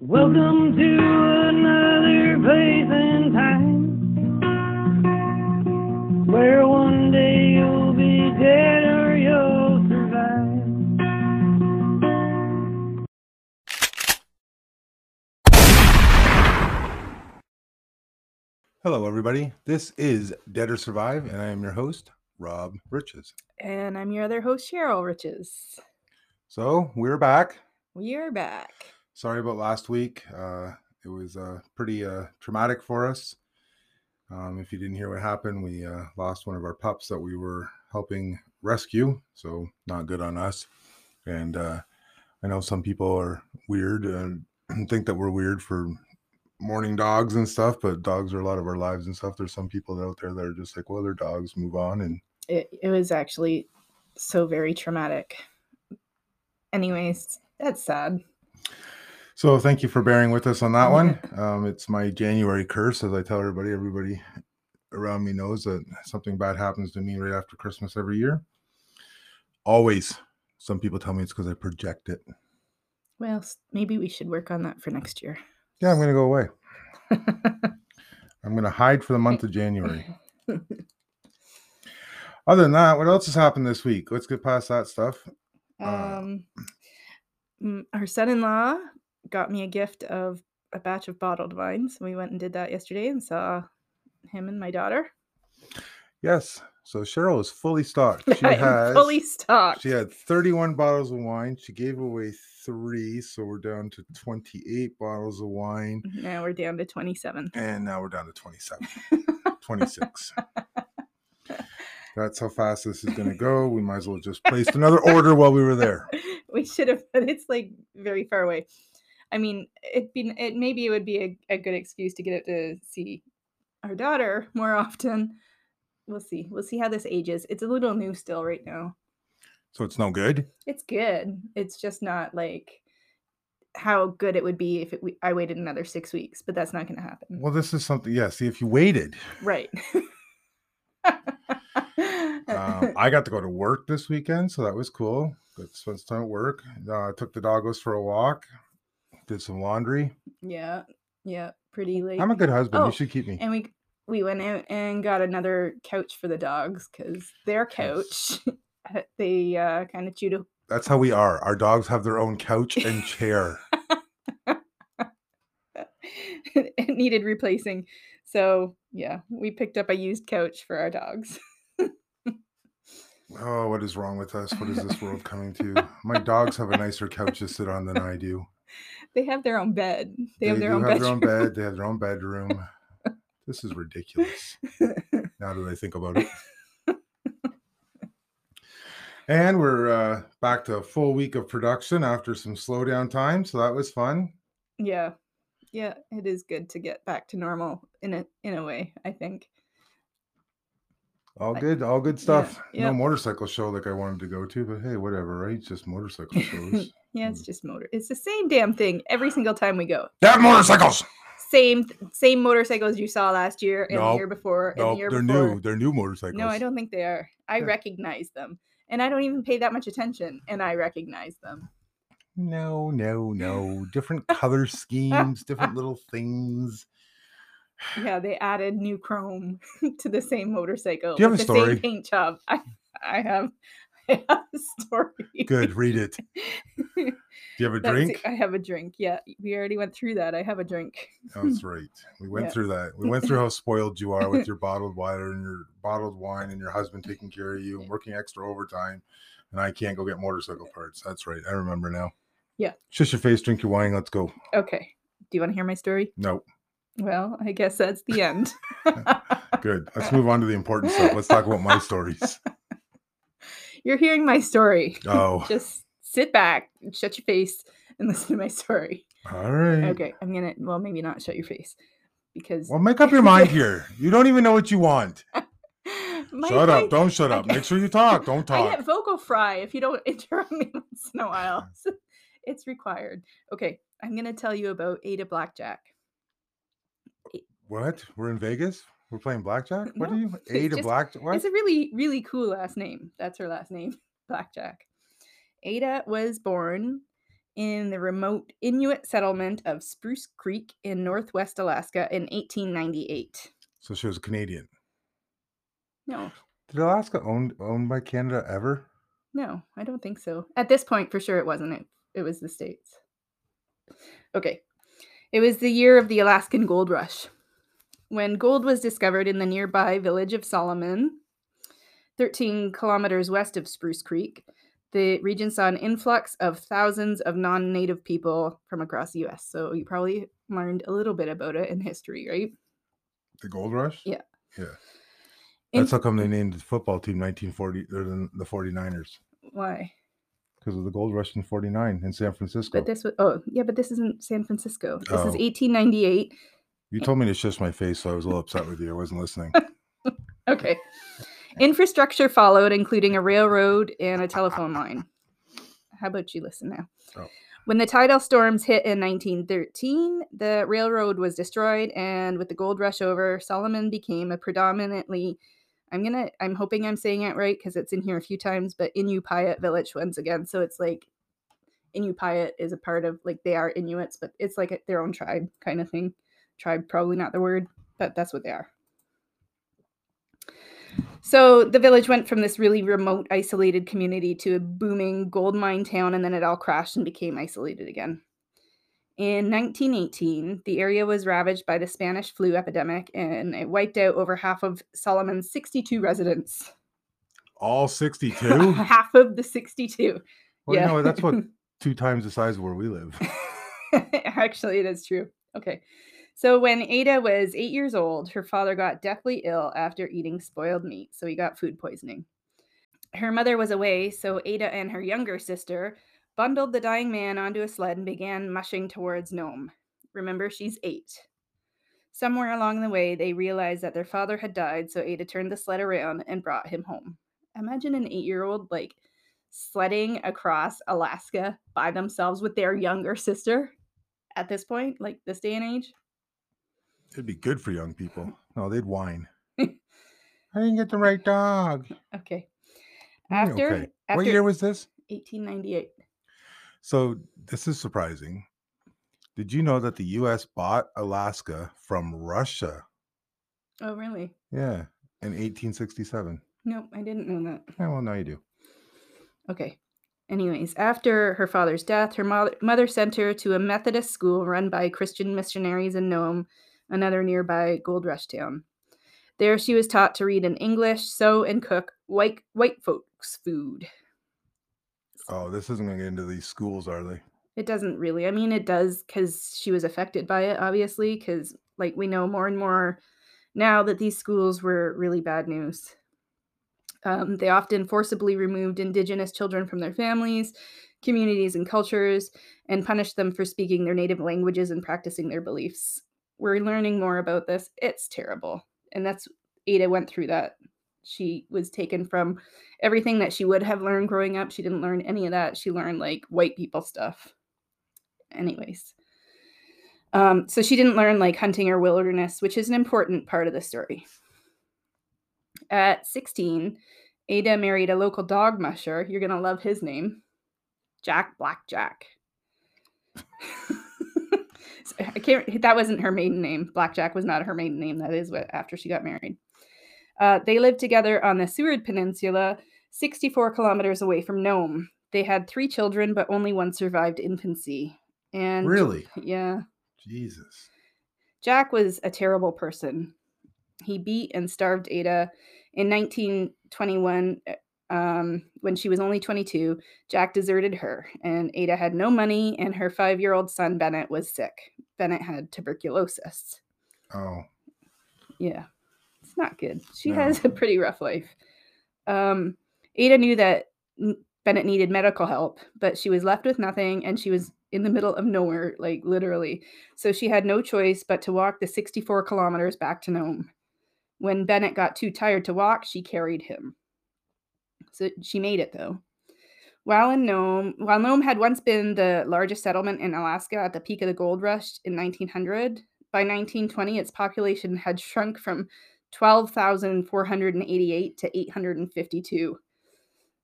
Welcome to another place and time where one day you'll be dead or you'll survive. Hello, everybody. This is Dead or Survive, and I am your host, Rob Riches. And I'm your other host, Cheryl Riches. So we're back. We are back. Sorry about last week. Uh, it was uh, pretty uh, traumatic for us. Um, if you didn't hear what happened, we uh, lost one of our pups that we were helping rescue. So not good on us. And uh, I know some people are weird and think that we're weird for mourning dogs and stuff, but dogs are a lot of our lives and stuff. There's some people out there that are just like, well, they're dogs, move on. And It, it was actually so very traumatic. Anyways, that's sad. So thank you for bearing with us on that one. Um, it's my January curse, as I tell everybody. Everybody around me knows that something bad happens to me right after Christmas every year. Always. Some people tell me it's because I project it. Well, maybe we should work on that for next year. Yeah, I'm going to go away. I'm going to hide for the month of January. Other than that, what else has happened this week? Let's get past that stuff. Uh, um, mm, our son-in-law got me a gift of a batch of bottled wines. We went and did that yesterday and saw him and my daughter. Yes. So Cheryl is fully stocked. She has fully stocked. She had 31 bottles of wine. She gave away three, so we're down to 28 bottles of wine. Mm-hmm, now we're down to 27. And now we're down to 27, 26. That's how fast this is going to go. We might as well just placed another order while we were there. we should have, but it's like very far away. I mean, it'd be it maybe it would be a, a good excuse to get it to see our daughter more often. We'll see. We'll see how this ages. It's a little new still right now. So it's no good. It's good. It's just not like how good it would be if it, I waited another six weeks, but that's not going to happen. Well, this is something. Yeah. See, if you waited, Right. um, I got to go to work this weekend, so that was cool. Got to spend some time at work. Uh, took the doggos for a walk. Did some laundry. yeah. Yeah. Pretty late. I'm a good husband. Oh, you should keep me. and we we went out and got another couch for the dogs because their couch they uh, kind of chewed a That's how we are. Our dogs have their own couch and chair. it needed replacing so yeah we picked up a used couch for our dogs Oh, what is wrong with us? What is this world coming to? My dogs have a nicer couch to sit on than I do. They have their own bed they, have their own have their own bed. They have their own bedroom. This is ridiculous. Now that I think about it. And we're uh, back to a full week of production after some slowdown time, so that was fun. yeah yeah it is good to get back to normal in a in a way i think All good, all good stuff. yeah. No motorcycle show like I wanted to go to, but hey, whatever, right? It's just motorcycle shows. yeah it's hmm. just motor it's the same damn thing every single time we go Damn motorcycles! same same motorcycles you saw last year and the year before and No, the year they're before new. They're new motorcycles. No, I don't think they are. I Yeah. recognize them. And I don't even pay that much attention and I recognize them. No, no, no. Different color schemes, different little things. Yeah, they added new chrome to the same motorcycle. Do you have with a the story? Same paint job. I, I have I have a story. Good, read it. Do you have a drink? I have a drink. Yeah, we already went through that. I have a drink. That's right. We went Yeah. through that. We went through how spoiled you are with your bottled water and your bottled wine and your husband taking care of you and working extra overtime. And I can't go get motorcycle parts. That's right. I remember now. Yeah. Shush your face, drink your wine. Let's go. Okay. Do you want to hear my story? No. Well, I guess that's the end. Good. Let's move on to the important stuff. Let's talk about my stories. You're hearing my story. Oh, Just sit back, shut your face, and listen to my story. all right. Okay, I'm gonna. Well, maybe not shut your face, because. Well, make up your mind here. You don't even know what you want. my shut up. Don't shut up. get- Make sure you talk. Don't talk. I get vocal fry if you don't interrupt me once in a while. It's required. Okay, I'm gonna tell you about Ada Blackjack. What? We're in Vegas? We're playing blackjack? What No, are you? Ada just- blackjack? What? It's a really, really cool last name. That's her last name, Blackjack. Ada was born in the remote Inuit settlement of Spruce Creek in northwest Alaska in 1898. So she was Canadian. No, Did Alaska owned owned by Canada ever? no, I don't think so. At this point, for sure, it wasn't. It, it was the States. Okay. It was the year of the Alaskan Gold Rush. When gold was discovered in the nearby village of Solomon, 13 kilometers west of Spruce Creek, the region saw an influx of thousands of non native people from across the US. So you probably learned a little bit about it in history, right? The Gold Rush? Yeah. Yeah. In- That's how come they named the football team 1940 or the, the 49ers Why? because of the Gold Rush in 49 in San Francisco. But this was, oh, yeah, but this isn't San Francisco. This is Oh. 1898. You told me to shush my face, so I was a little upset with you. I wasn't listening. Okay. Infrastructure followed, including a railroad and a telephone line. How about you listen now? Oh. When the tidal storms hit in 1913, the railroad was destroyed, and with the gold rush over, Solomon became a predominantly I'm gonna I'm hoping I'm saying it right because it's in here a few times, but Inupiat village once again. So it's like Inupiat is a part of like they are Inuits, but it's like a, their own tribe kind of thing. Tribe probably not the word, but that's what they are. So the village went from this really remote, isolated community to a booming gold mine town, and then it all crashed and became isolated again. In 1918, the area was ravaged by the Spanish flu epidemic, and it wiped out over half of Solomon's 62 residents. All 62? half of the 62. Well, you know, that's what two times the size of where we live. Actually, it is true. Okay. So when Ada was eight years old, her father got deathly ill after eating spoiled meat. So he got food poisoning. Her mother was away, so Ada and her younger sister bundled the dying man onto a sled and began mushing towards Nome. Remember, she's eight. Somewhere along the way, they realized that their father had died, so Ada turned the sled around and brought him home. Imagine an eight year old, like, sledding across Alaska by themselves with their younger sister at this point, like this day and age. It'd be good for young people. Oh. No, they'd whine. I didn't get the right dog. Okay. After, okay. after What year was this? 1898. So this is surprising. Did you know that the U.S. bought Alaska from Russia? Oh, really? Yeah, in 1867. Nope, I didn't know that. Yeah, well, now you do. Okay. Anyways, after her father's death, her mother sent her to a Methodist school run by Christian missionaries in Nome, another nearby gold rush town. There, she was taught to read in English, sew, and cook white white folks' food. Oh, this isn't going to get into these schools, are they? It doesn't really. I mean, it does because she was affected by it, obviously, because, like, we know more and more now that these schools were really bad news. Um, they often forcibly removed Indigenous children from their families, communities, and cultures, and punished them for speaking their native languages and practicing their beliefs. We're learning more about this. It's terrible. And that's Ada went through that. She was taken from everything that she would have learned growing up. She didn't learn any of that. She learned like white people stuff. Anyways. Um, so she didn't learn like hunting or wilderness, which is an important part of the story. At 16, Ada married a local dog musher. You're going to love his name Jack Blackjack. I can't, that wasn't her maiden name. Blackjack was not her maiden name. That is what after she got married. Uh, they lived together on the Seward Peninsula, 64 kilometers away from Nome. They had three children, but only one survived infancy. And Really? yeah, Jesus. Jack was a terrible person. He beat and starved Ada. In 1921, uh, um, when she was only 22, Jack deserted her, and Ada had no money, and her five year old son, Bennett, was sick. Bennett had tuberculosis. Oh, Yeah, it's not good. She No. has a pretty rough life. Um, Ada knew that Bennett needed medical help, but she was left with nothing and she was in the middle of nowhere, like literally. So she had no choice but to walk the 64 kilometers back to Nome. When Bennett got too tired to walk, she carried him. So she made it though. While in Nome, while Nome had once been the largest settlement in Alaska at the peak of the gold rush in 1900, by 1920 its population had shrunk from 12,488 to 852.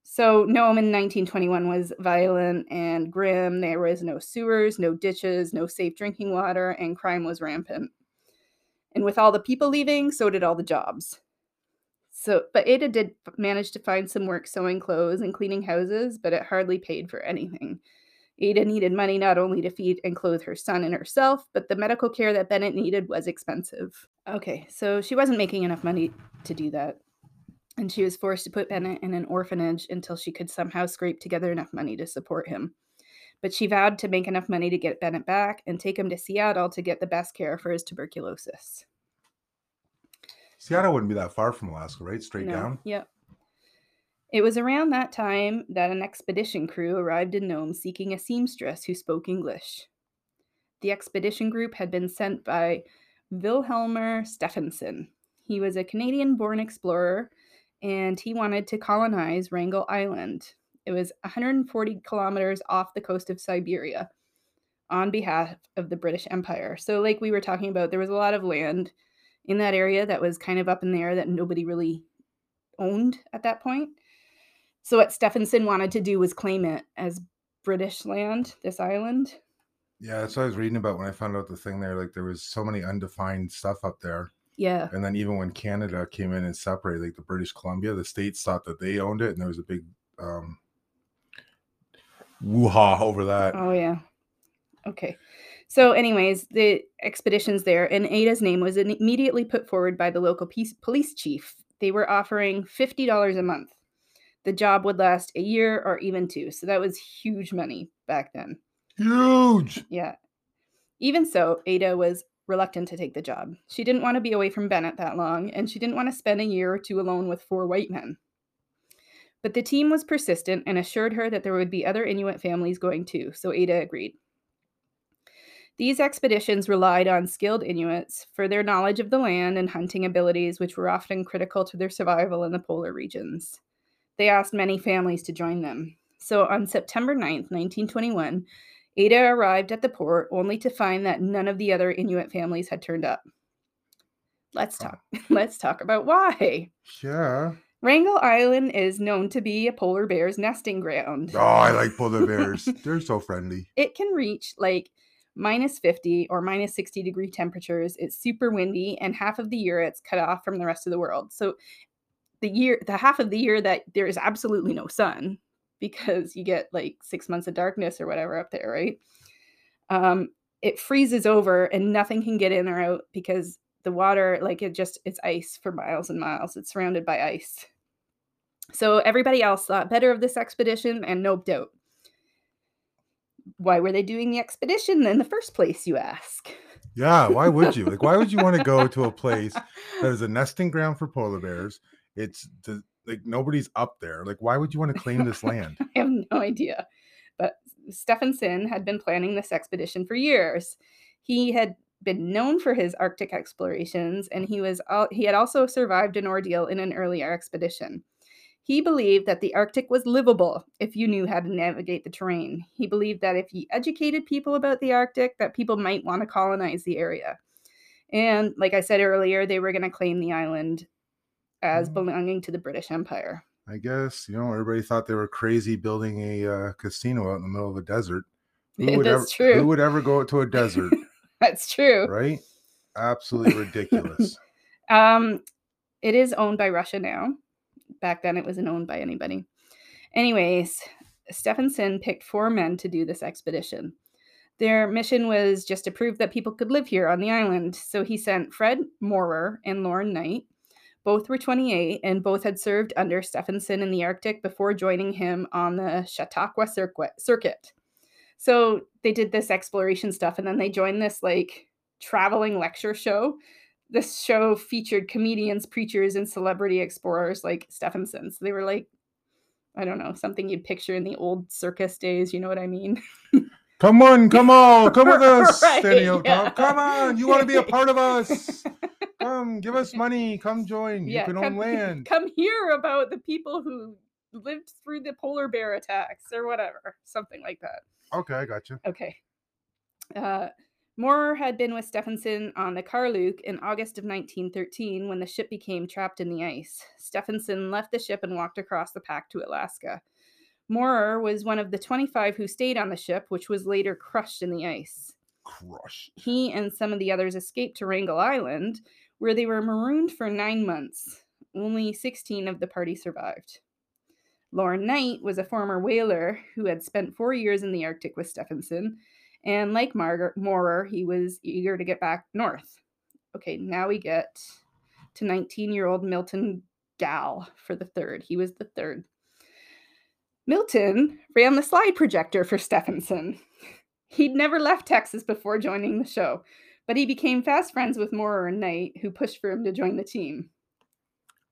So Nome in 1921 was violent and grim. There was no sewers, no ditches, no safe drinking water, and crime was rampant. And with all the people leaving, so did all the jobs. So, but Ada did manage to find some work sewing clothes and cleaning houses, but it hardly paid for anything. Ada needed money not only to feed and clothe her son and herself, but the medical care that Bennett needed was expensive. Okay, so she wasn't making enough money to do that. And she was forced to put Bennett in an orphanage until she could somehow scrape together enough money to support him. But she vowed to make enough money to get Bennett back and take him to Seattle to get the best care for his tuberculosis. Seattle wouldn't be that far from Alaska, right? Straight No, down. Yep. It was around that time that an expedition crew arrived in Nome seeking a seamstress who spoke English. The expedition group had been sent by Vilhjalmur Stefansson. He was a Canadian born explorer and he wanted to colonize Wrangel Island. It was 140 kilometers off the coast of Siberia on behalf of the British Empire. So, like we were talking about, there was a lot of land in that area that was kind of up in the air that nobody really owned at that point. So what Stefansson wanted to do was claim it as British land, this island. Yeah, that's what I was reading about when I found out the thing there. Like there was so many undefined stuff up there. Yeah. And then even when Canada came in and separated, like the British Columbia, the states thought that they owned it, and there was a big um woo-ha over that. Oh yeah. Okay. So anyways, the expeditions there and Ada's name was immediately put forward by the local peace, police chief. They were offering $50 a month. The job would last a year or even two. So that was huge money back then. Huge. Yeah. Even so, Ada was reluctant to take the job. She didn't want to be away from Bennett that long, and she didn't want to spend a year or two alone with four white men. But the team was persistent and assured her that there would be other Inuit families going too, so Ada agreed. These expeditions relied on skilled Inuits for their knowledge of the land and hunting abilities, which were often critical to their survival in the polar regions. They asked many families to join them. So on September 9th, 1921, Ada arrived at the port only to find that none of the other Inuit families had turned up. Let's talk. Let's talk about why. Sure. Wrangel Island is known to be a polar bear's nesting ground. Oh, I like polar bears. They're so friendly. It can reach like minus 50 or minus 60 degree temperatures. It's super windy, and half of the year it's cut off from the rest of the world. So the year, the half of the year that there is absolutely no sun because you get like six months of darkness or whatever up there, right? Um, it freezes over and nothing can get in or out because the water, like it just, it's ice for miles and miles. It's surrounded by ice. So everybody else thought better of this expedition and noped out. Why were they doing the expedition in the first place, you ask? Yeah, why would you? Like, why would you want to go to a place that is a nesting ground for polar bears? It's the, like nobody's up there. Like, why would you want to claim this land? I have no idea. But Stefansson had been planning this expedition for years. He had been known for his Arctic explorations, and he was al- he had also survived an ordeal in an earlier expedition. He believed that the Arctic was livable if you knew how to navigate the terrain. He believed that if you educated people about the Arctic, that people might want to colonize the area. And like I said earlier, they were going to claim the island as Mm. belonging to the British Empire. I guess you know everybody thought they were crazy building a uh, casino out in the middle of a desert. Who would That's ever, true. Who would ever go to a desert, That's true. right? Absolutely ridiculous. Um, it is owned by Russia now. Back then, it wasn't owned by anybody. Anyways, Stefansson picked four men to do this expedition. Their mission was just to prove that people could live here on the island. So he sent Fred Maurer and Lorne Knight. Both were 28 and both had served under Stefansson in the Arctic before joining him on the Chautauqua circuit. So they did this exploration stuff and then they joined this like traveling lecture show this show featured comedians, preachers, and celebrity explorers like Stefansson. So they were like, I don't know, something you'd picture in the old circus days. You know what I mean? Come on, come on, come with us, Right, yeah. Come on, you want to be a part of us? Come, give us money. Come join. You can own land. come hear about the people who lived through the polar bear attacks or whatever, something like that. Okay, I got you. Okay. Uh, Maurer had been with Stefansson on the Karluk in August of 1913 when the ship became trapped in the ice. Stefansson left the ship and walked across the pack to Alaska. Maurer was one of the 25 who stayed on the ship, which was later crushed in the ice. Crushed. He and some of the others escaped to Wrangel Island, where they were marooned for nine months. Only 16 of the party survived. Lorne Knight was a former whaler who had spent four years in the Arctic with Stefansson, and like Margaret Maurer, he was eager to get back north. Okay, now we get to 19 year old Milton Galle for the third. He was the third. Milton ran the slide projector for Stefansson. He'd never left Texas before joining the show, but he became fast friends with Maurer and Knight, who pushed for him to join the team.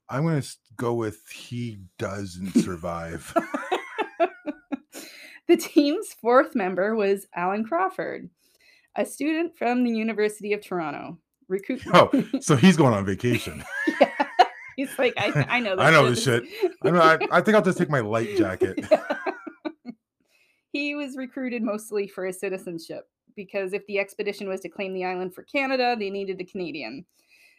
I'm going to go with he doesn't survive. the team's fourth member was Alan Crawford, a student from the University of Toronto. Recruit. oh, so he's going on vacation. yeah. He's like, I, I know this I know this shit. I, know, I, I think I'll just take my light jacket. he was recruited mostly for his citizenship because if the expedition was to claim the island for Canada, they needed a Canadian.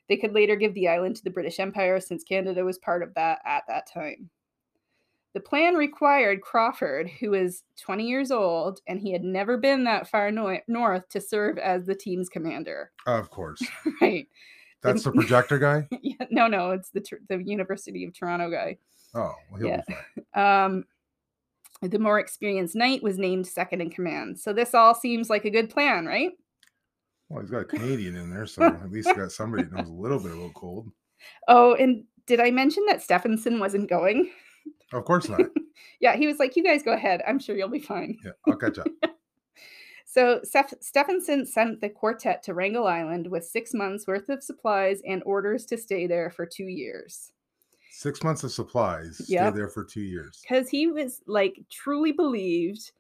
They could later give the island to the British Empire since Canada was part of that at that time. The plan required Crawford, who was 20 years old and he had never been that far no- north, to serve as the team's commander. Of course. right. That's the projector guy? yeah, no, no, it's the the University of Toronto guy. Oh, well, he'll Yeah. be fine. Um, the more experienced knight was named second in command. So this all seems like a good plan, right? Well, he's got a Canadian in there, so at least got somebody that knows a little bit about cold. Oh, and did I mention that Stefansson wasn't going? Of course not. Yeah, he was like, "You guys go ahead. I'm sure you'll be fine." Yeah, I'll catch up. So Steph- Stefansson sent the quartet to Wrangel Island with six months worth of supplies and orders to stay there for two years. Six months of supplies. Yep. Stay there for two years. Because he was like truly believed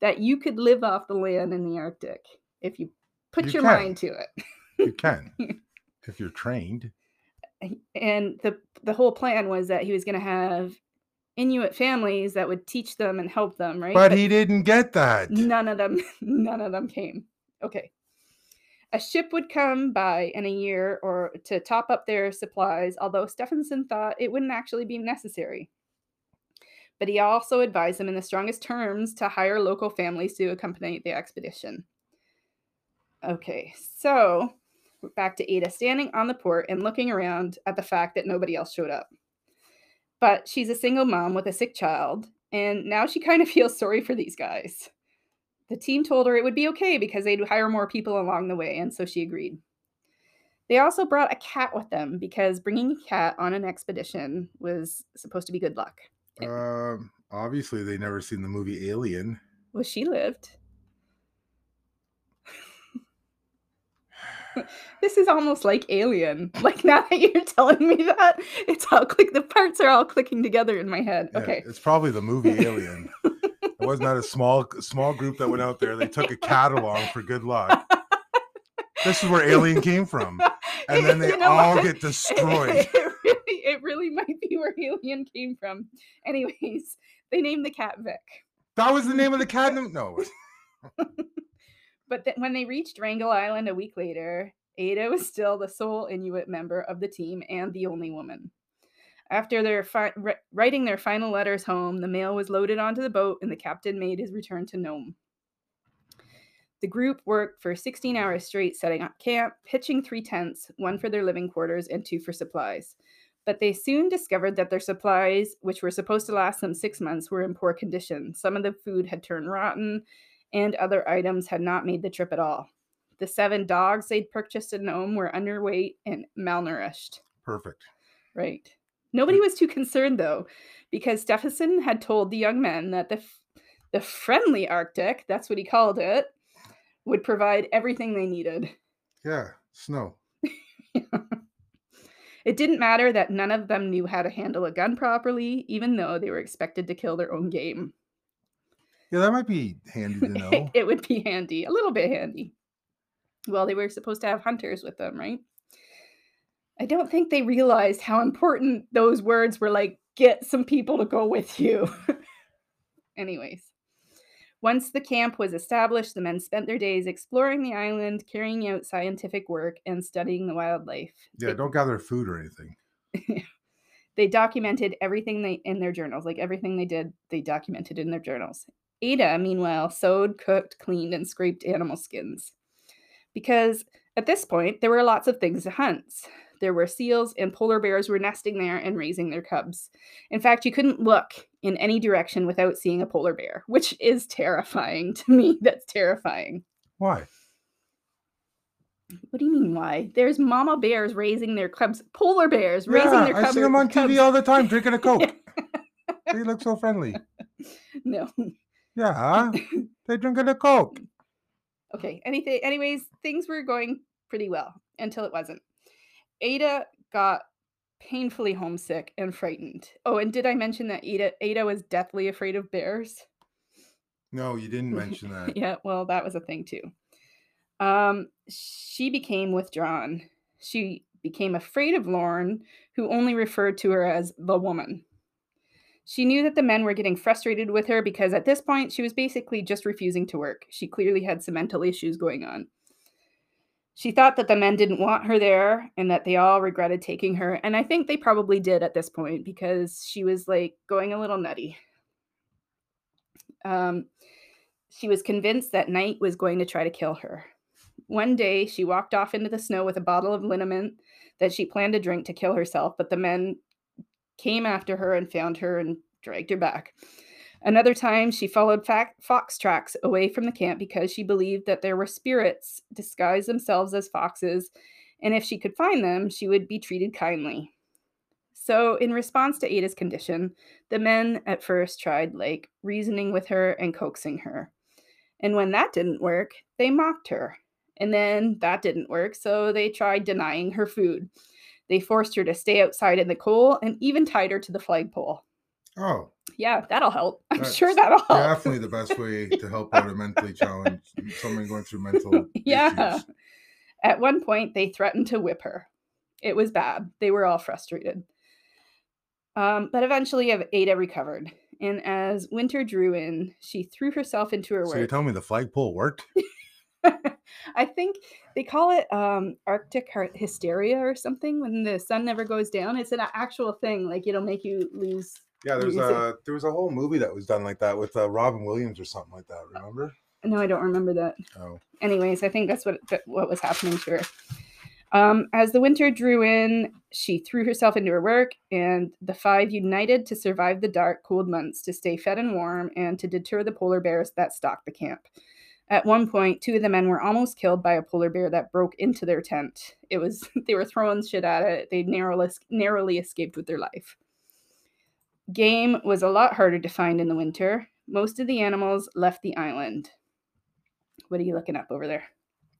that you could live off the land in the Arctic if you put You your can. mind to it. You can, if you're trained. and the the whole plan was that he was going to have Inuit families that would teach them and help them, right? But he didn't get that. none of them none of them came. Okay. A ship would come by in a year or to top up their supplies, although Stefansson thought it wouldn't actually be necessary. But he also advised them in the strongest terms to hire local families to accompany the expedition. Okay, so back to Ada standing on the port and looking around at the fact that nobody else showed up. But she's a single mom with a sick child, and now she kind of feels sorry for these guys. The team told her it would be okay because they'd hire more people along the way, and so she agreed. They also brought a cat with them because bringing a cat on an expedition was supposed to be good luck. Um, obviously, they never seen the movie Alien. Well, she lived. this is almost like Alien. Like now that you're telling me that, it's all click. The parts are all clicking together in my head. Yeah, Okay. it's probably the movie Alien. it wasn't a small small group that went out there. They took a cat along for good luck. This is where Alien came from, and then they You know all what? get destroyed. It really, it really might be where Alien came from. Anyways, they named the cat Vic. That was the name of the cat. No, But when they reached Wrangel Island a week later, Ada was still the sole Inuit member of the team and the only woman. After their fi- writing their final letters home, the mail was loaded onto the boat and the captain made his return to Nome. The group worked for 16 hours straight setting up camp, pitching three tents, one for their living quarters and two for supplies. But they soon discovered that their supplies, which were supposed to last them six months, were in poor condition. Some of the food had turned rotten, and other items had not made the trip at all. The seven dogs they'd purchased in Nome were underweight and malnourished. perfect. Right. Nobody was too concerned though, because Stefansson had told the young men that the f- the friendly Arctic, that's what he called it, would provide everything they needed. Yeah, snow. It didn't matter that none of them knew how to handle a gun properly, even though they were expected to kill their own game. Yeah, that might be handy to know. it would be handy, a little bit handy. Well, they were supposed to have hunters with them, right? I don't think they realized how important those words were like, get some people to go with you. Anyways, Once the camp was established, the men spent their days exploring the island, carrying out scientific work, and studying the wildlife. Yeah, don't gather food or anything. They documented everything they in their journals, like everything they did, they documented in their journals. Ada, meanwhile, sewed, cooked, cleaned, and scraped animal skins. Because at this point, there were lots of things to hunt. There were seals, and polar bears were nesting there and raising their cubs. In fact, you couldn't look in any direction without seeing a polar bear, which is terrifying to me. That's terrifying. Why? What do you mean, why? There's mama bears raising their cubs, polar bears raising yeah, their I see them on cubs. TV all the time drinking a Coke. they look so friendly. No. Yeah, they drinking a Coke. Okay. Anything anyways, things were going pretty well until it wasn't. Ada got painfully homesick and frightened. Oh, and did I mention that Ada Ada was deathly afraid of bears? No, you didn't mention that. yeah, well, that was a thing too. Um, she became withdrawn. She became afraid of Lorne, who only referred to her as the woman. She knew that the men were getting frustrated with her because at this point she was basically just refusing to work. She clearly had some mental issues going on. She thought that the men didn't want her there and that they all regretted taking her. And I think they probably did at this point because she was like going a little nutty. Um, she was convinced that Knight was going to try to kill her. One day, she walked off into the snow with a bottle of liniment that she planned to drink to kill herself, but the men came after her and found her and dragged her back. Another time, she followed fox tracks away from the camp because she believed that there were spirits disguised themselves as foxes, and if she could find them, she would be treated kindly. So, in response to Ada's condition, the men at first tried like reasoning with her and coaxing her. And when that didn't work, they mocked her. And then that didn't work, so they tried denying her food. They forced her to stay outside in the cold and even tied her to the flagpole. Oh, Yeah, that'll help. I'm That's sure that'll help. definitely the best way to help out a mentally challenged someone going through mental Yeah. issues. At one point, they threatened to whip her. It was bad. They were all frustrated. Um, but eventually, Ada recovered. And as winter drew in, she threw herself into her work. So you're telling me the flagpole worked? I think they call it um, Arctic hysteria or something when the sun never goes down. It's an actual thing. Like it'll make you lose. Yeah, there's Is it- a there was a whole movie that was done like that with uh, Robin Williams or something like that. Remember? No, I don't remember that. Oh, anyways, I think that's what what was happening to her. Um, as the winter drew in, she threw herself into her work, and the five united to survive the dark, cold months, to stay fed and warm, and to deter the polar bears that stalked the camp. At one point, two of the men were almost killed by a polar bear that broke into their tent. It was they were throwing shit at it. They narrowly narrowly escaped with their life. Game was a lot harder to find in the winter. Most of the animals left the island. What are you looking up over there?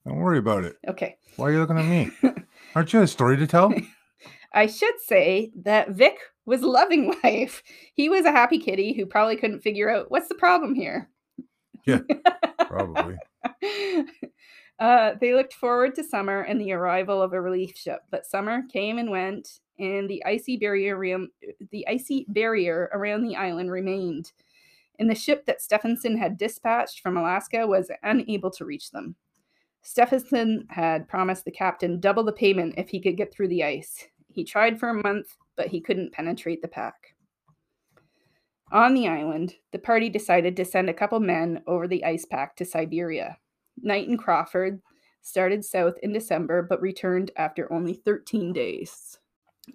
don't worry about it. Okay. Why are you looking at me? Aren't you a story to tell? I should say that Vic was loving life. He was a happy kitty who probably couldn't figure out what's the problem here. Yeah, probably. Uh, they looked forward to summer and the arrival of a relief ship, but summer came and went, and the icy barrier around, the icy barrier around the island remained. And the ship that Stefansson had dispatched from Alaska was unable to reach them. Stefansson had promised the captain double the payment if he could get through the ice. He tried for a month, but he couldn't penetrate the pack. On the island, the party decided to send a couple men over the ice pack to Siberia. Knight and Crawford started south in December but returned after only 13 days.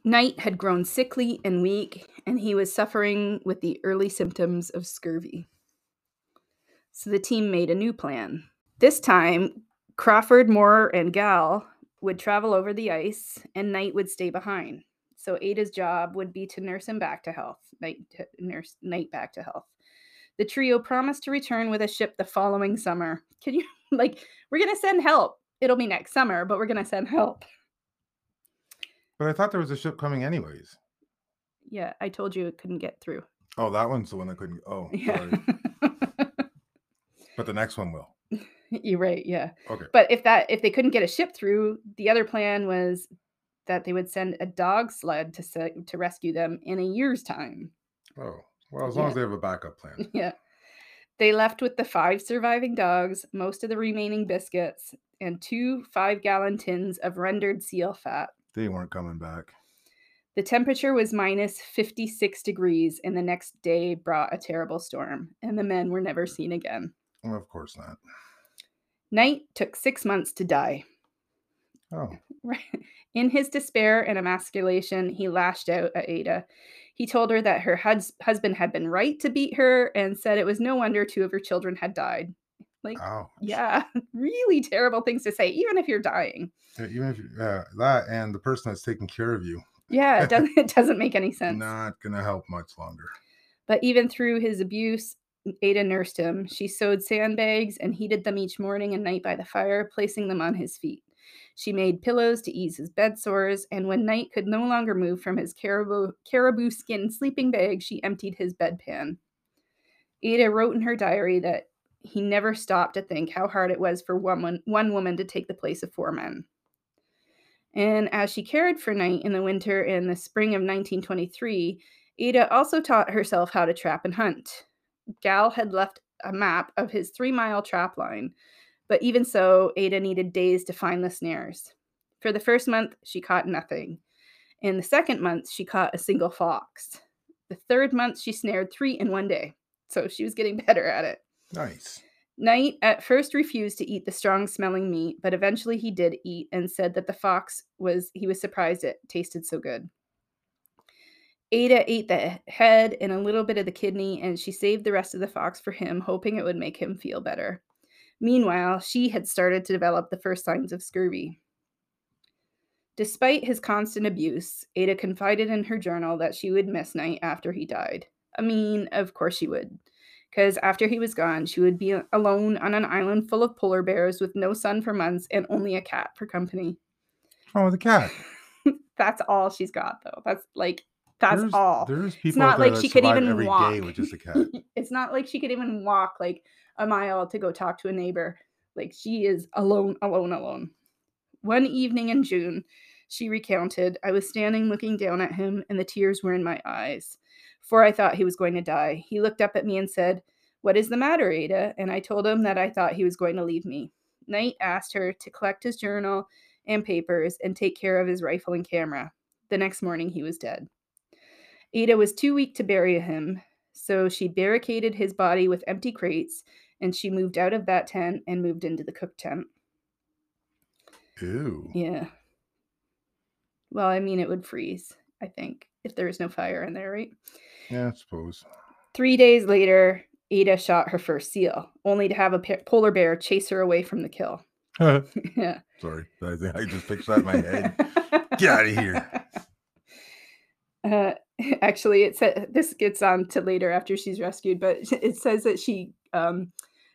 Knight had grown sickly and weak, and he was suffering with the early symptoms of scurvy. So the team made a new plan. This time, Crawford, Maurer, and Galle would travel over the ice, and Knight would stay behind. So Ada's job would be to nurse him back to health. Knight to nurse Knight back to health. The trio promised to return with a ship the following summer. Can you like we're gonna send help? It'll be next summer, but we're gonna send help. But I thought there was a ship coming anyways. Yeah, I told you it couldn't get through. Oh, that one's the one that couldn't. Oh, Yeah. But the next one will. You're right, yeah. Okay. But if that if they couldn't get a ship through, the other plan was that they would send a dog sled to se- to rescue them in a year's time. Oh, well, as long Yeah. as they have a backup plan. Yeah. They left with the five surviving dogs, most of the remaining biscuits, and two five gallon tins of rendered seal fat. They weren't coming back. The temperature was minus 56 degrees, and the next day brought a terrible storm, and the men were never mm. seen again. Well, of course not. Knight took six months to die. Oh, Right. In his despair and emasculation, he lashed out at Ada. He told her that her hus- husband had been right to beat her and said it was no wonder two of her children had died. Like, ouch. yeah, really terrible things to say, even if you're dying. Yeah, Even if uh, that and the person that's taking care of you, Yeah, it doesn't, it doesn't make any sense. not gonna help much longer. But even through his abuse, Ada nursed him. She sewed sandbags and heated them each morning and night by the fire, placing them on his feet. She made pillows to ease his bed sores, and when Knight could no longer move from his caribou, caribou skin sleeping bag, she emptied his bedpan. Ada wrote in her diary that he never stopped to think how hard it was for one, one woman to take the place of four men. And as she cared for Knight in the winter and the spring of 1923, Ada also taught herself how to trap and hunt. Galle had left a map of his three mile trap line, but even so, Ada needed days to find the snares. For the first month, she caught nothing. In the second month, she caught a single fox. The third month, she snared three in one day, so she was getting better at it. Nice. Knight at first refused to eat the strong smelling meat, but eventually he did eat and said that the fox was he was surprised it tasted so good. Ada ate the head and a little bit of the kidney, and she saved the rest of the fox for him, hoping it would make him feel better. Meanwhile, she had started to develop the first signs of scurvy. Despite his constant abuse, Ada confided in her journal that she would miss Knight after he died. I mean, of course she would because after he was gone, she would be alone on an island full of polar bears with no sun for months and only a cat for company. Oh, the cat. That's all she's got, though. That's like, that's there's, all. There's people not out there like that she could even every day walk. with just a cat. it's not like she could even walk like a mile to go talk to a neighbor. Like, she is alone, alone, alone. One evening in June, she recounted, I was standing looking down at him, and the tears were in my eyes. For I thought he was going to die. He looked up at me and said, What is the matter, Ada? And I told him that I thought he was going to leave me. Knight asked her to collect his journal and papers and take care of his rifle and camera. The next morning, he was dead. Ada was too weak to bury him, so she barricaded his body with empty crates and she moved out of that tent and moved into the cook tent. Ew. Yeah. Well, I mean, it would freeze, I think, if there was no fire in there, right? Yeah, I suppose. Three days later, Ada shot her first seal, only to have a polar bear chase her away from the kill. Sorry, yeah. I think I just pictured that in my head. Get out of here. Uh, actually, it said this gets on to later after she's rescued, but it says that she um,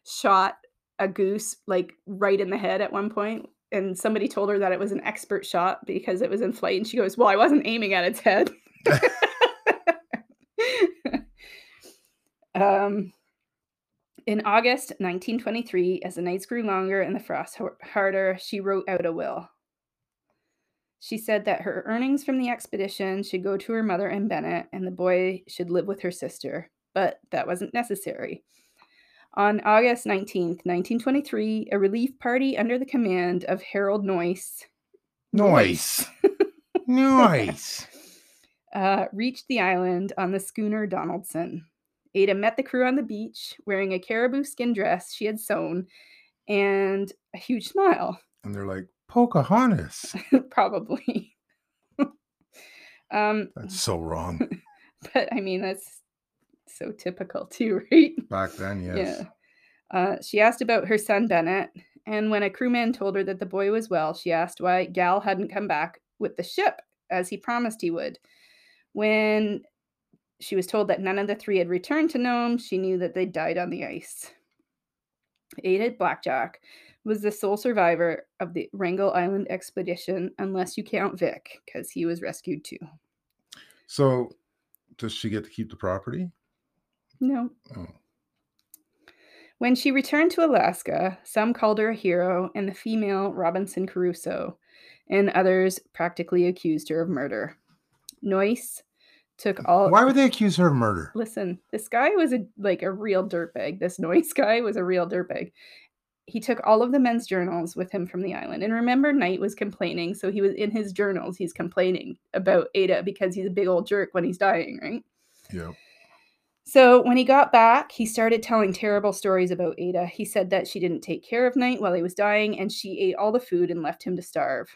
shot a goose like right in the head at one point, and somebody told her that it was an expert shot because it was in flight, and she goes, "Well, I wasn't aiming at its head." um, in August 1923, as the nights grew longer and the frost harder, she wrote out a will. She said that her earnings from the expedition should go to her mother and Bennett, and the boy should live with her sister, but that wasn't necessary. On August 19th, 1923, a relief party under the command of Harold Noice Nice. nice. uh, reached the island on the schooner Donaldson. Ada met the crew on the beach wearing a caribou skin dress she had sewn and a huge smile. And they're like, Pocahontas. Probably. um, That's so wrong. but I mean, that's so typical too, right? Back then, yes. Yeah. Uh, she asked about her son Bennett, and when a crewman told her that the boy was well, she asked why Galle hadn't come back with the ship as he promised he would. When she was told that none of the three had returned to Nome, she knew that they died on the ice. Ada Blackjack was the sole survivor of the Wrangel Island expedition, unless you count Vic, because he was rescued too. So, does she get to keep the property? No, Oh, When she returned to Alaska, some called her a hero and the female Robinson Crusoe, and others practically accused her of murder. Noice took all Why would they accuse her of murder? Listen, this guy was a like a real dirtbag. This Noice guy was a real dirtbag. He took all of the men's journals with him from the island. And remember, Knight was complaining. So he was in his journals, he's complaining about Ada because he's a big old jerk when he's dying, right? Yeah. So when he got back, he started telling terrible stories about Ada. He said that she didn't take care of Knight while he was dying and she ate all the food and left him to starve.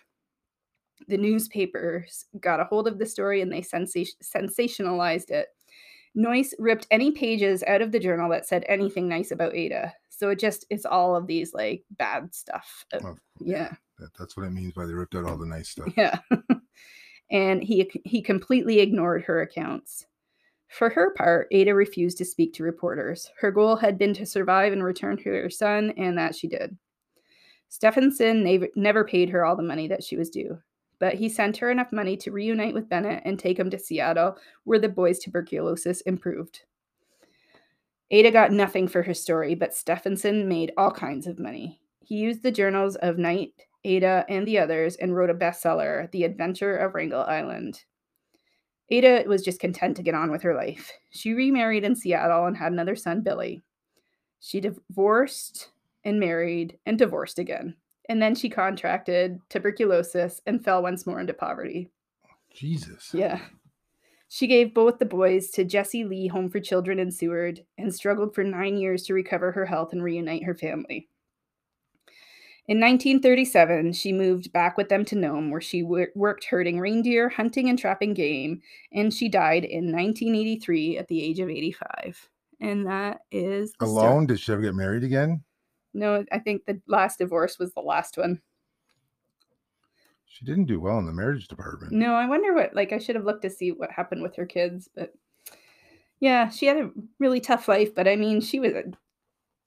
The newspapers got a hold of the story and they sensation- sensationalized it. Noice ripped any pages out of the journal that said anything nice about Ada. So it just it's all of these like bad stuff. Uh, Well, yeah. That, that's what it means by they ripped out all the nice stuff. Yeah. and he he completely ignored her accounts. For her part, Ada refused to speak to reporters. Her goal had been to survive and return to her son, and that she did. Stefansson nev- never paid her all the money that she was due, but he sent her enough money to reunite with Bennett and take him to Seattle, where the boy's tuberculosis improved. Ada got nothing for her story, but Stefansson made all kinds of money. He used the journals of Knight, Ada, and the others and wrote a bestseller, The Adventure of Wrangel Island. Ada was just content to get on with her life. She remarried in Seattle and had another son, Billy. She divorced and married and divorced again. And then she contracted tuberculosis and fell once more into poverty. Jesus. Yeah. She gave both the boys to Jesse Lee Home for Children in Seward and struggled for nine years to recover her health and reunite her family. In 1937, she moved back with them to Nome, where she wor- worked herding reindeer, hunting, and trapping game, and she died in 1983 at the age of 85. And that is Alone? Did she ever get married again? No, I think the last divorce was the last one. She didn't do well in the marriage department. No, I wonder what. Like, I should have looked to see what happened with her kids, but yeah, she had a really tough life. But I mean, she was a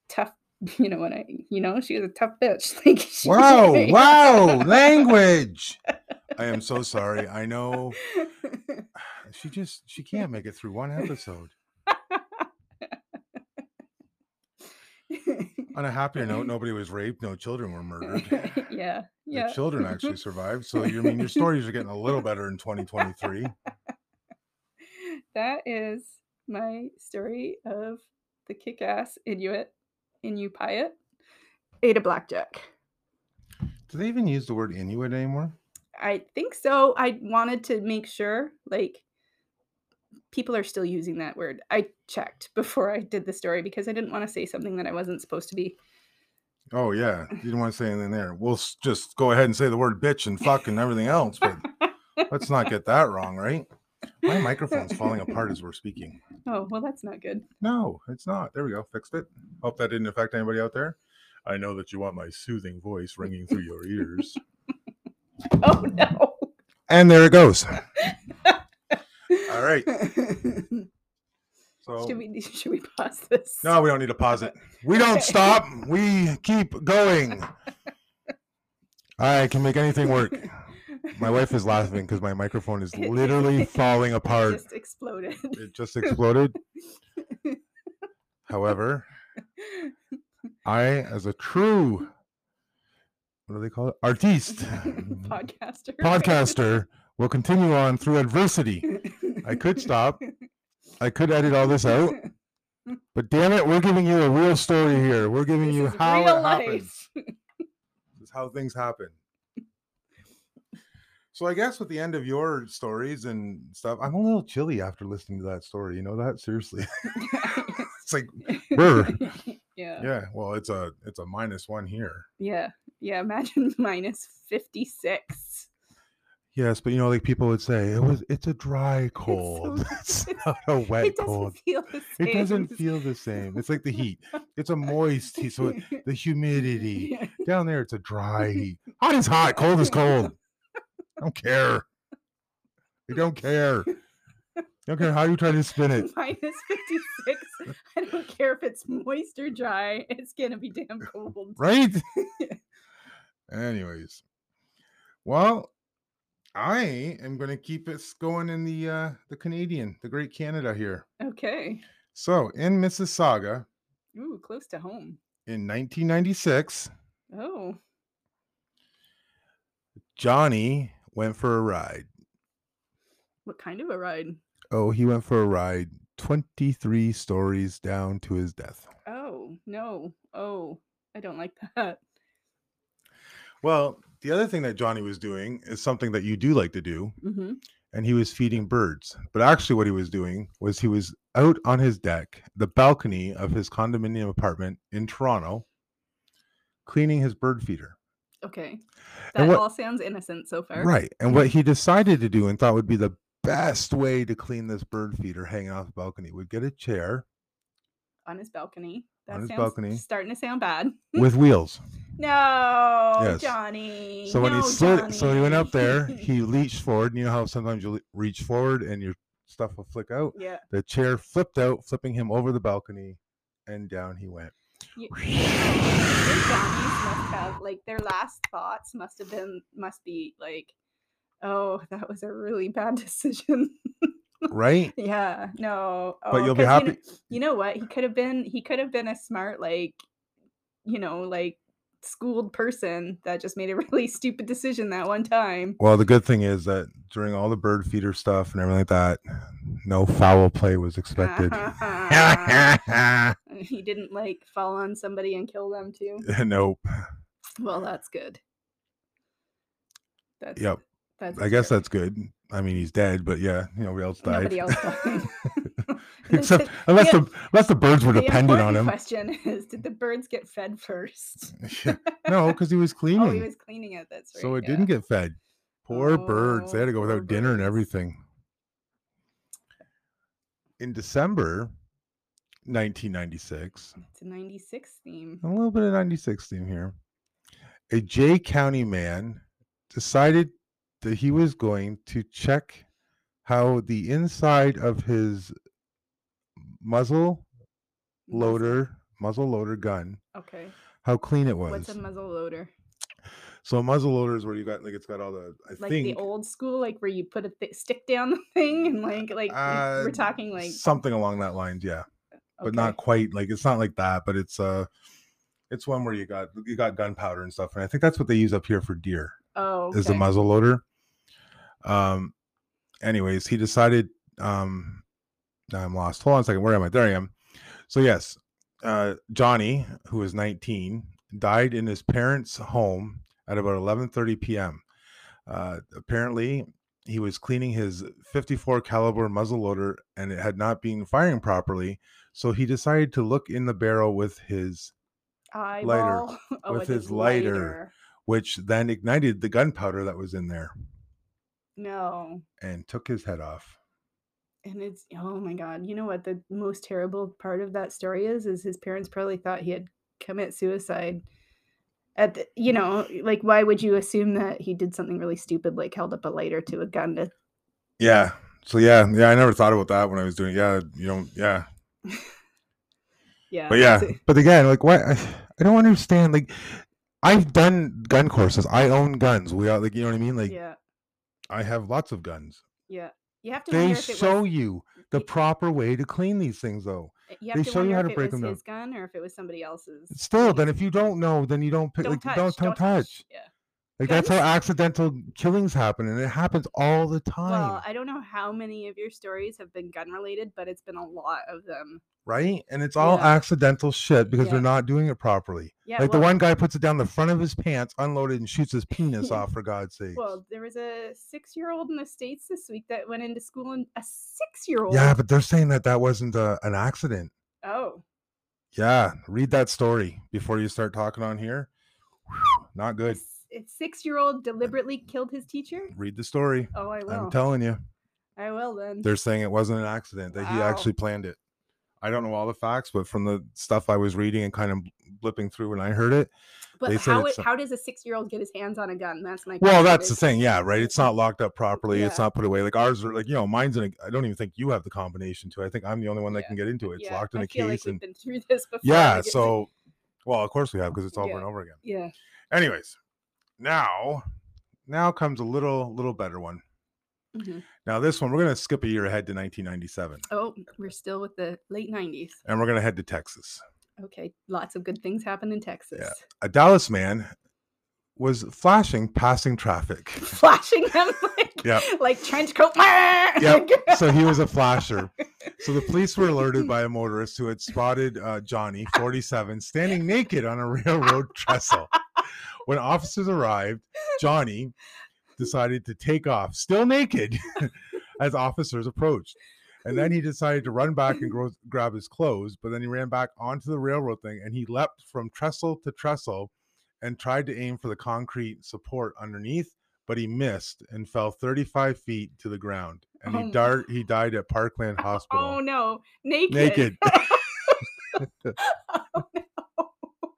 tough. You know what I? You know, she was a tough bitch. Like, she Wow, wow, language. I am so sorry. I know she just she can't make it through one episode. On a happier note, nobody was raped, no children were murdered. yeah, yeah. The children actually survived. So you I mean your stories are getting a little better in 2023. that is my story of the kick-ass Inuit Inupiat Ada Blackjack. Do they even use the word Inuit anymore? I think so. I wanted to make sure, like, people are still using that word. I checked before I did the story because I didn't want to say something that I wasn't supposed to be. Oh yeah, you didn't want to say anything there. We'll just go ahead and say the word bitch and fuck and everything else, but let's not get that wrong, right? My microphone's falling apart as we're speaking. Oh, well, that's not good. No, it's not. There we go. Fixed it. Hope that didn't affect anybody out there. I know that you want my soothing voice ringing through your ears. Oh, no. And there it goes. All right. So should we should we pause this? no, we don't need to pause it. We don't stop. We keep going. I can make anything work. My wife is laughing because my microphone is literally falling apart. It just exploded. It just exploded. However, I, as a true, what do they call it? Artiste, Podcaster. podcaster, will continue on through adversity. I could stop. I could edit all this out, but damn it, we're giving you a real story here. We're giving This you how it happens. This is how things happen. So I guess with the end of your stories and stuff, I'm a little chilly after listening to that story. You know that seriously. it's like, Brr. yeah. yeah. Well, it's a it's a minus one here. Yeah. Yeah. Imagine minus 56. Yes, but you know, like people would say, it was it's a dry cold. it's- It's not a wet it doesn't cold. feel the same. It doesn't feel the same. It's like the heat. It's a moist heat. So it- the humidity down there, it's a dry heat. Hot is hot. Cold is cold. I don't care. I don't care. I don't care how you try to spin it. minus 56. I don't care if it's moist or dry. It's to be damn cold. Right? Anyways. Well, I am going to keep it going in the uh the Canadian, the Great Canada here. Okay. So, in Mississauga Ooh, close to home. in 1996, Oh, Johnny went for a ride. what kind of a ride? Oh, he went for a ride 23 stories down to his death. Oh, no. Oh, I don't like that. Well, the other thing that Johnny was doing is something that you do like to do, hmm and he was feeding birds. But actually, what he was doing was he was out on his deck, the balcony of his condominium apartment in Toronto, cleaning his bird feeder. Okay. That what- all sounds innocent so far. Right. And what he decided to do and thought would be the best way to clean this bird feeder hanging off the balcony would get a chair On his balcony. That On his balcony. starting to sound bad. with wheels. No, Yes. Johnny. So when he no, slid, so when he went up there, he reached forward. And you know how sometimes you reach forward and your stuff will flick out. yeah. The chair flipped out, flipping him over the balcony, and down he went. You, Johnnies must have like their last thoughts must have been must be like, oh, that was a really bad decision. Right? yeah, no. But oh, you'll be 'cause you kn- happy- You know, what? He could have been. He could have been a smart, like, you know, like schooled person that just made a really stupid decision that one time. Well, the good thing is that during all the bird feeder stuff and everything like that, no foul play was expected. he didn't like fall on somebody and kill them too. nope. Well, that's good. That's Yep. That's I guess that's good. I mean, he's dead, but yeah, nobody else died. Nobody else died. Except unless the- the unless the birds were the dependent on him. Question is, did the birds get fed first? Yeah. No, because he was cleaning. Oh, he was cleaning it. That's right. so it yeah. didn't get fed. Poor birds. They had to go Oh, without dinner and everything. In December 1996, It's a '96 theme. a little bit of 96 theme here. A Jay County man decided that he was going to check how the inside of his muzzle loader, muzzle loader gun, Okay. how clean it was. What's a muzzle loader? so a muzzle loader is where you got like it's got all the I Like think the old school, like where you put a th- stick down the thing and like like Uh, we're talking like something along that lines, yeah. But not quite like it's not like that, but it's uh it's one where you got you got gunpowder and stuff, and I think that's what they use up here for deer. Oh, is the muzzle loader. Um, anyways, he decided. Um, I'm lost. Hold on a second. Where am I? There I am. So yes, uh, Johnny, who was 19, died in his parents' home at about 11:30 p.m. Uh, apparently, he was cleaning his 54 caliber muzzle loader, and it had not been firing properly. So he decided to look in the barrel with his, eyeball oh, with his lighter. which then ignited the gunpowder that was in there. No, and took his head off. and it's oh my god. You know what the most terrible part of that story is? Is his parents probably thought he had commit suicide. At the, you know, like why would you assume that he did something really stupid, like held up a lighter to a gun to Yeah. So yeah, yeah, I never thought about that when I was doing. Yeah, you don't. Yeah, yeah. but yeah, but again, like what? I, I don't understand. Like, I've done gun courses. I own guns. We are like, you know what I mean. Like, yeah, I have lots of guns. yeah. You have to They wonder if it show was, you the proper way to clean these things, though. Eh, they show you how to break them down. his gun or if it was somebody else's. Still, then if you don't know, then you don't pick. don't like, touch, don't don't touch. Yeah. Like that's how accidental killings happen, and it happens all the time, Well, I don't know how many of your stories have been gun related, but it's been a lot of them. Right? And it's all Yeah. accidental shit because Yeah. they're not doing it properly. Yeah. like well, the one guy puts it down the front of his pants, unloaded, and shoots his penis off. For God's sake! Well, there was a six-year-old in the states this week that went into school, and a six-year-old. yeah, but they're saying that that wasn't a, an accident. oh, Yeah, read that story before you start talking on here. Not good. a six-year-old deliberately killed his teacher. Read the story. Oh, I will. I'm telling you, I will then. they're saying it wasn't an accident; that he actually planned it. I don't know all the facts, but from the stuff I was reading and kind of blipping through when I heard it, but they said how it, how does a six-year-old get his hands on a gun? That's my. Well, that's the thing, yeah, right. It's not locked up properly. It's not put away. Like ours are like, you know, mine's in a I don't even think you have the combination to. I think I'm the only one that Yeah. can get into it. It's Yeah, locked in I a case like and been through this before. yeah, so well, of course we have because it's over Yeah. and over again. yeah. Anyways, now now comes a little little better one. Mhm. Now this one we're going to skip a year ahead to 1997 Oh, we're still with the late '90s. and we're going to head to Texas. Okay, lots of good things happen in Texas. A Dallas man was flashing passing traffic. Flashing them like, Yep. like trench coat. Yep. So he was a flasher. So the police were alerted by a motorist who had spotted uh, Johnny, 47, standing naked on a railroad trestle. When officers arrived, Johnny decided to take off, still naked, as officers approached. And then he decided to run back and gro- grab his clothes, but then he ran back onto the railroad thing and he leapt from trestle to trestle and tried to aim for the concrete support underneath, but he missed and fell 35 feet to the ground. And Oh he dart he died at Parkland oh, Hospital. Oh no, naked. Naked. oh no.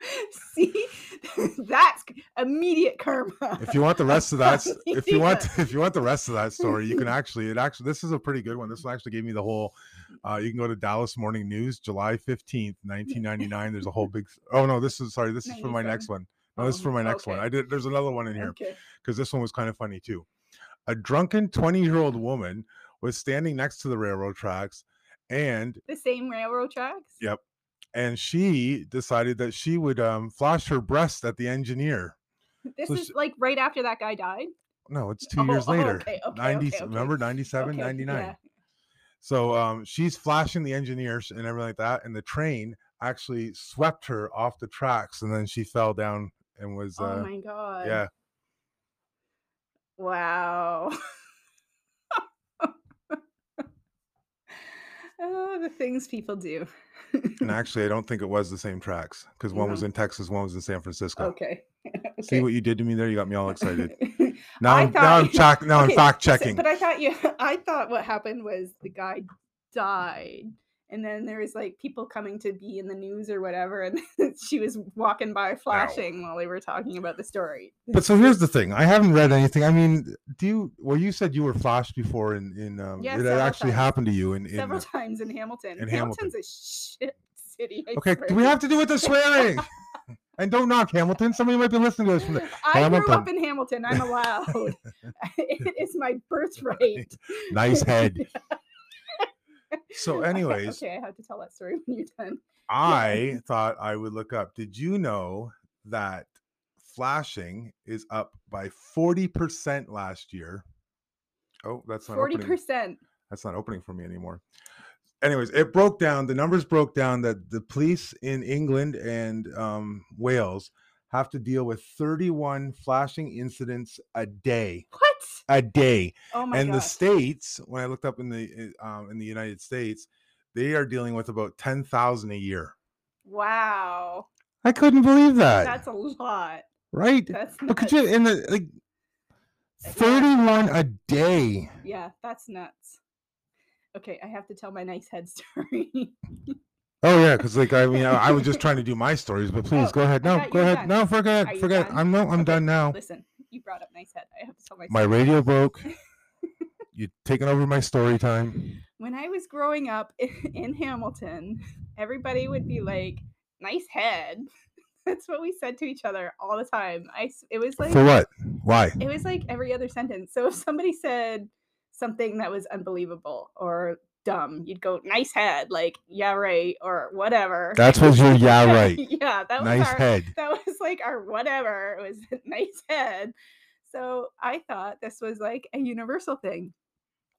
See, that's immediate karma. if you want the rest of that if you want if you want the rest of that story you can actually it actually this is a pretty good one. This one actually gave me the whole uh you can go to dallas morning news july 15th 1999 there's a whole big oh no this is sorry this is for my next one. No this is Oh, for my next one. i did there's another one in here Okay. because this one was kind of funny too. A drunken 20 year old woman was standing next to the railroad tracks and The same railroad tracks. Yep. And she decided that she would um flash her breast at the engineer This So is she- like right after that guy died. no it's two Oh, years oh, later okay, okay, 90 okay, remember 97 Okay, 99 yeah. So um, she's flashing the engineers and everything like that, and the train actually swept her off the tracks, and then she fell down and was oh uh, my god. yeah. Wow. oh, the things people do. And actually, I don't think it was the same tracks because one was in Texas, one was in San Francisco. okay. See what you did to me there? You got me all excited. Now, I I'm, now I'm check, now Okay, I'm fact so- checking. but I thought you I thought what happened was the guy died. And then there was like people coming to be in the news or whatever, and she was walking by flashing while they were talking about the story. But so here's the thing: I haven't read anything. I mean, do you? Well, you said you were flashed before in in um, Yeah, it actually times. happened to you in, in several uh, times in Hamilton. in Hamilton. Hamilton's a shit city. I Okay, swear do we have to do with the swearing? and don't knock Hamilton. Somebody might be listening to this from the. I grew up in Hamilton. I'm allowed. it is my birthright. Nice head. So, anyways, okay, I have to tell that story when you're done. I thought I would look up. Did you know that flashing is up by 40% last year? Oh, that's not Forty opening. percent. That's not opening for me anymore. Anyways, it broke down. The numbers broke down that the police in England and um, Wales have to deal with 31 flashing incidents a day. What? A day. Oh my and the states, when I looked up in the uh, um, in the United States, they are dealing with about 10,000 a year. wow. I couldn't believe that. That's a lot. right? That's But could nuts. you in the like Yeah. 31 a day? Yeah, that's nuts. Okay, I have to tell my nice head story. Oh yeah, because like I mean, I, I was just trying to do my stories, but please Oh, go ahead. No, go ahead. done. No, forget, forget. I'm no, I'm Okay, done now. Listen, you brought up nice head. I have to tell my My story. radio broke. you taking over my story time. when I was growing up in Hamilton, everybody would be like, "Nice head." That's what we said to each other all the time. I it was like For what? Why? it was like every other sentence. So if somebody said something that was unbelievable or dumb, you'd go, "Nice head," like "Yeah, right," or whatever. That's was your yeah right. yeah, that was Nice our, head. that was like our whatever. It was nice head. So I thought this was like a universal thing.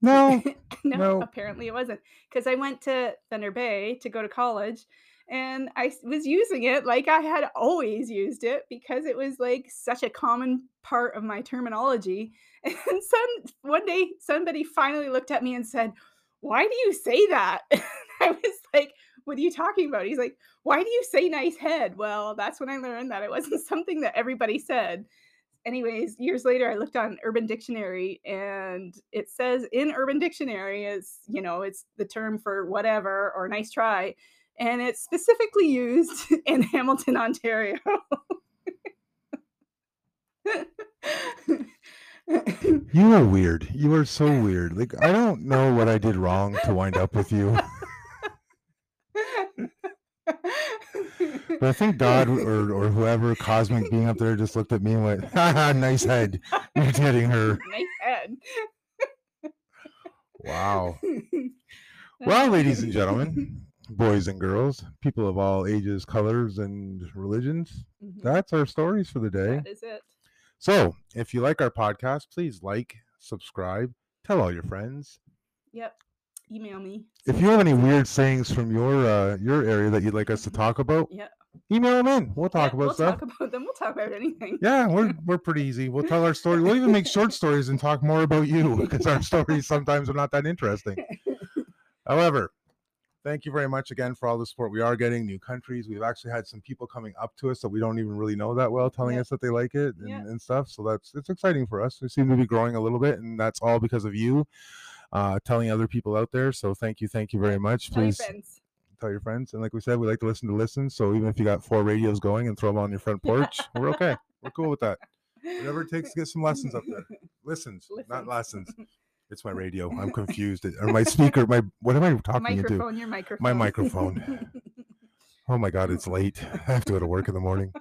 No. no, no. apparently it wasn't. Because I went to Thunder Bay to go to college and I was using it like I had always used it because it was like such a common part of my terminology. And some one day somebody finally looked at me and said, Why do you say that? I was like, What are you talking about? He's like, Why do you say nice head? Well, that's when I learned that it wasn't something that everybody said anyways, years later, I looked on Urban Dictionary and it says in Urban Dictionary is, you know, it's the term for whatever or nice try. And it's specifically used in Hamilton, Ontario. You are weird. You are so weird. Like I don't know what I did wrong to wind up with you. But I think God or, or whoever cosmic being up there just looked at me and went, "Haha, nice head. You're getting her." nice head. Wow. Well, ladies and gentlemen, boys and girls, people of all ages, colors, and religions, Mhm, that's our stories for the day. that is it. So, if you like our podcast, please like, subscribe, tell all your friends. Yep. Email me. If you have any weird sayings from your uh, your area that you'd like us to talk about, Yeah. email them in. We'll talk yeah, about we'll stuff. talk about them. We'll talk about anything. Yeah, we're we're pretty easy. We'll tell our story. We'll even make short stories and talk more about you because our stories sometimes are not that interesting. However, thank you very much again for all the support we are getting. New countries. We've actually had some people coming up to us that we don't even really know that well, telling us that they like it and, and stuff. So that's it's exciting for us. We seem to be growing a little bit, and that's all because of you. Uh, telling other people out there. So thank you, thank you very much. Please tell your friends. And like we said, we like to listen to listen. So even if you got four radios going and throw them on your front porch, we're okay. We're cool with that. Whatever it takes to get some lessons up there. Listens, not lessons. It's my radio. I'm confused. Or my speaker. My what am I talking into? microphone, your microphone. My microphone. Oh my god, it's late. I have to go to work in the morning.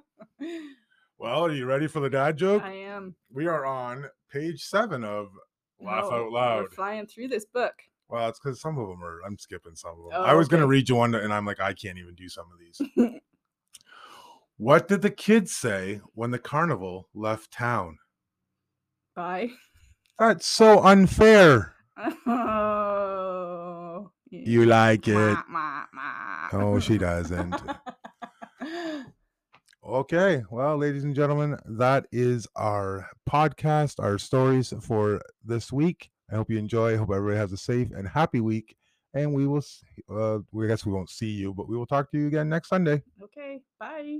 Well, are you ready for the dad joke? I am. We are on page seven of Laugh Out Loud. We're flying through this book. Well, it's because some of them are. I'm skipping some of them. Oh, I was gonna read you one, and I'm like, I can't even do some of these. what did the kids say when the carnival left town? Bye. That's so unfair. Oh. You like it? Oh, she doesn't. Okay, well, ladies and gentlemen, that is our podcast, our stories for this week. I hope you enjoy. I hope everybody has a safe and happy week. And we will, uh, we I guess we won't see you, but we will talk to you again next Sunday. okay. Bye.